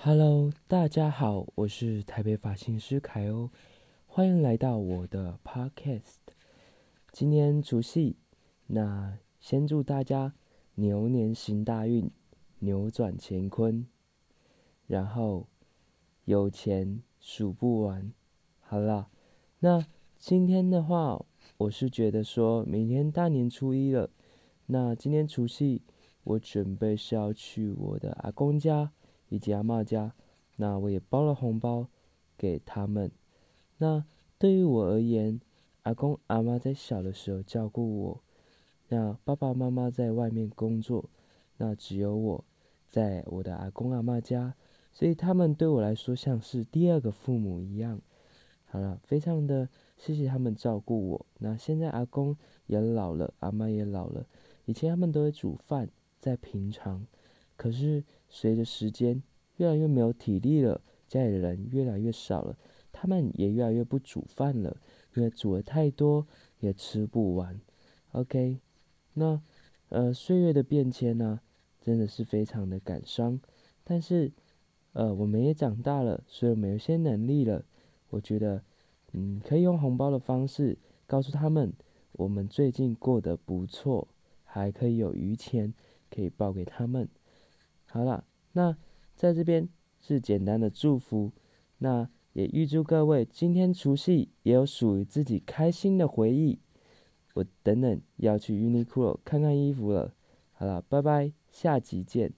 Hello，大家好，我是台北发型师凯欧，欢迎来到我的 Podcast。今天除夕，那先祝大家牛年行大运，扭转乾坤，然后有钱数不完。好了，那今天的话，我是觉得说明天大年初一了，那今天除夕，我准备是要去我的阿公家。以及阿妈家，那我也包了红包给他们。那对于我而言，阿公阿妈在小的时候照顾我，那爸爸妈妈在外面工作，那只有我在我的阿公阿妈家，所以他们对我来说像是第二个父母一样。好了，非常的谢谢他们照顾我。那现在阿公也老了，阿妈也老了，以前他们都会煮饭，在平常。可是随着时间越来越没有体力了，家里的人越来越少了，他们也越来越不煮饭了，因为煮的太多也吃不完。OK，那呃岁月的变迁呢，真的是非常的感伤。但是呃我们也长大了，所以我们有些能力了。我觉得嗯可以用红包的方式告诉他们，我们最近过得不错，还可以有余钱可以报给他们。好了，那在这边是简单的祝福，那也预祝各位今天除夕也有属于自己开心的回忆。我等等要去 Uniqlo 看看衣服了。好了，拜拜，下集见。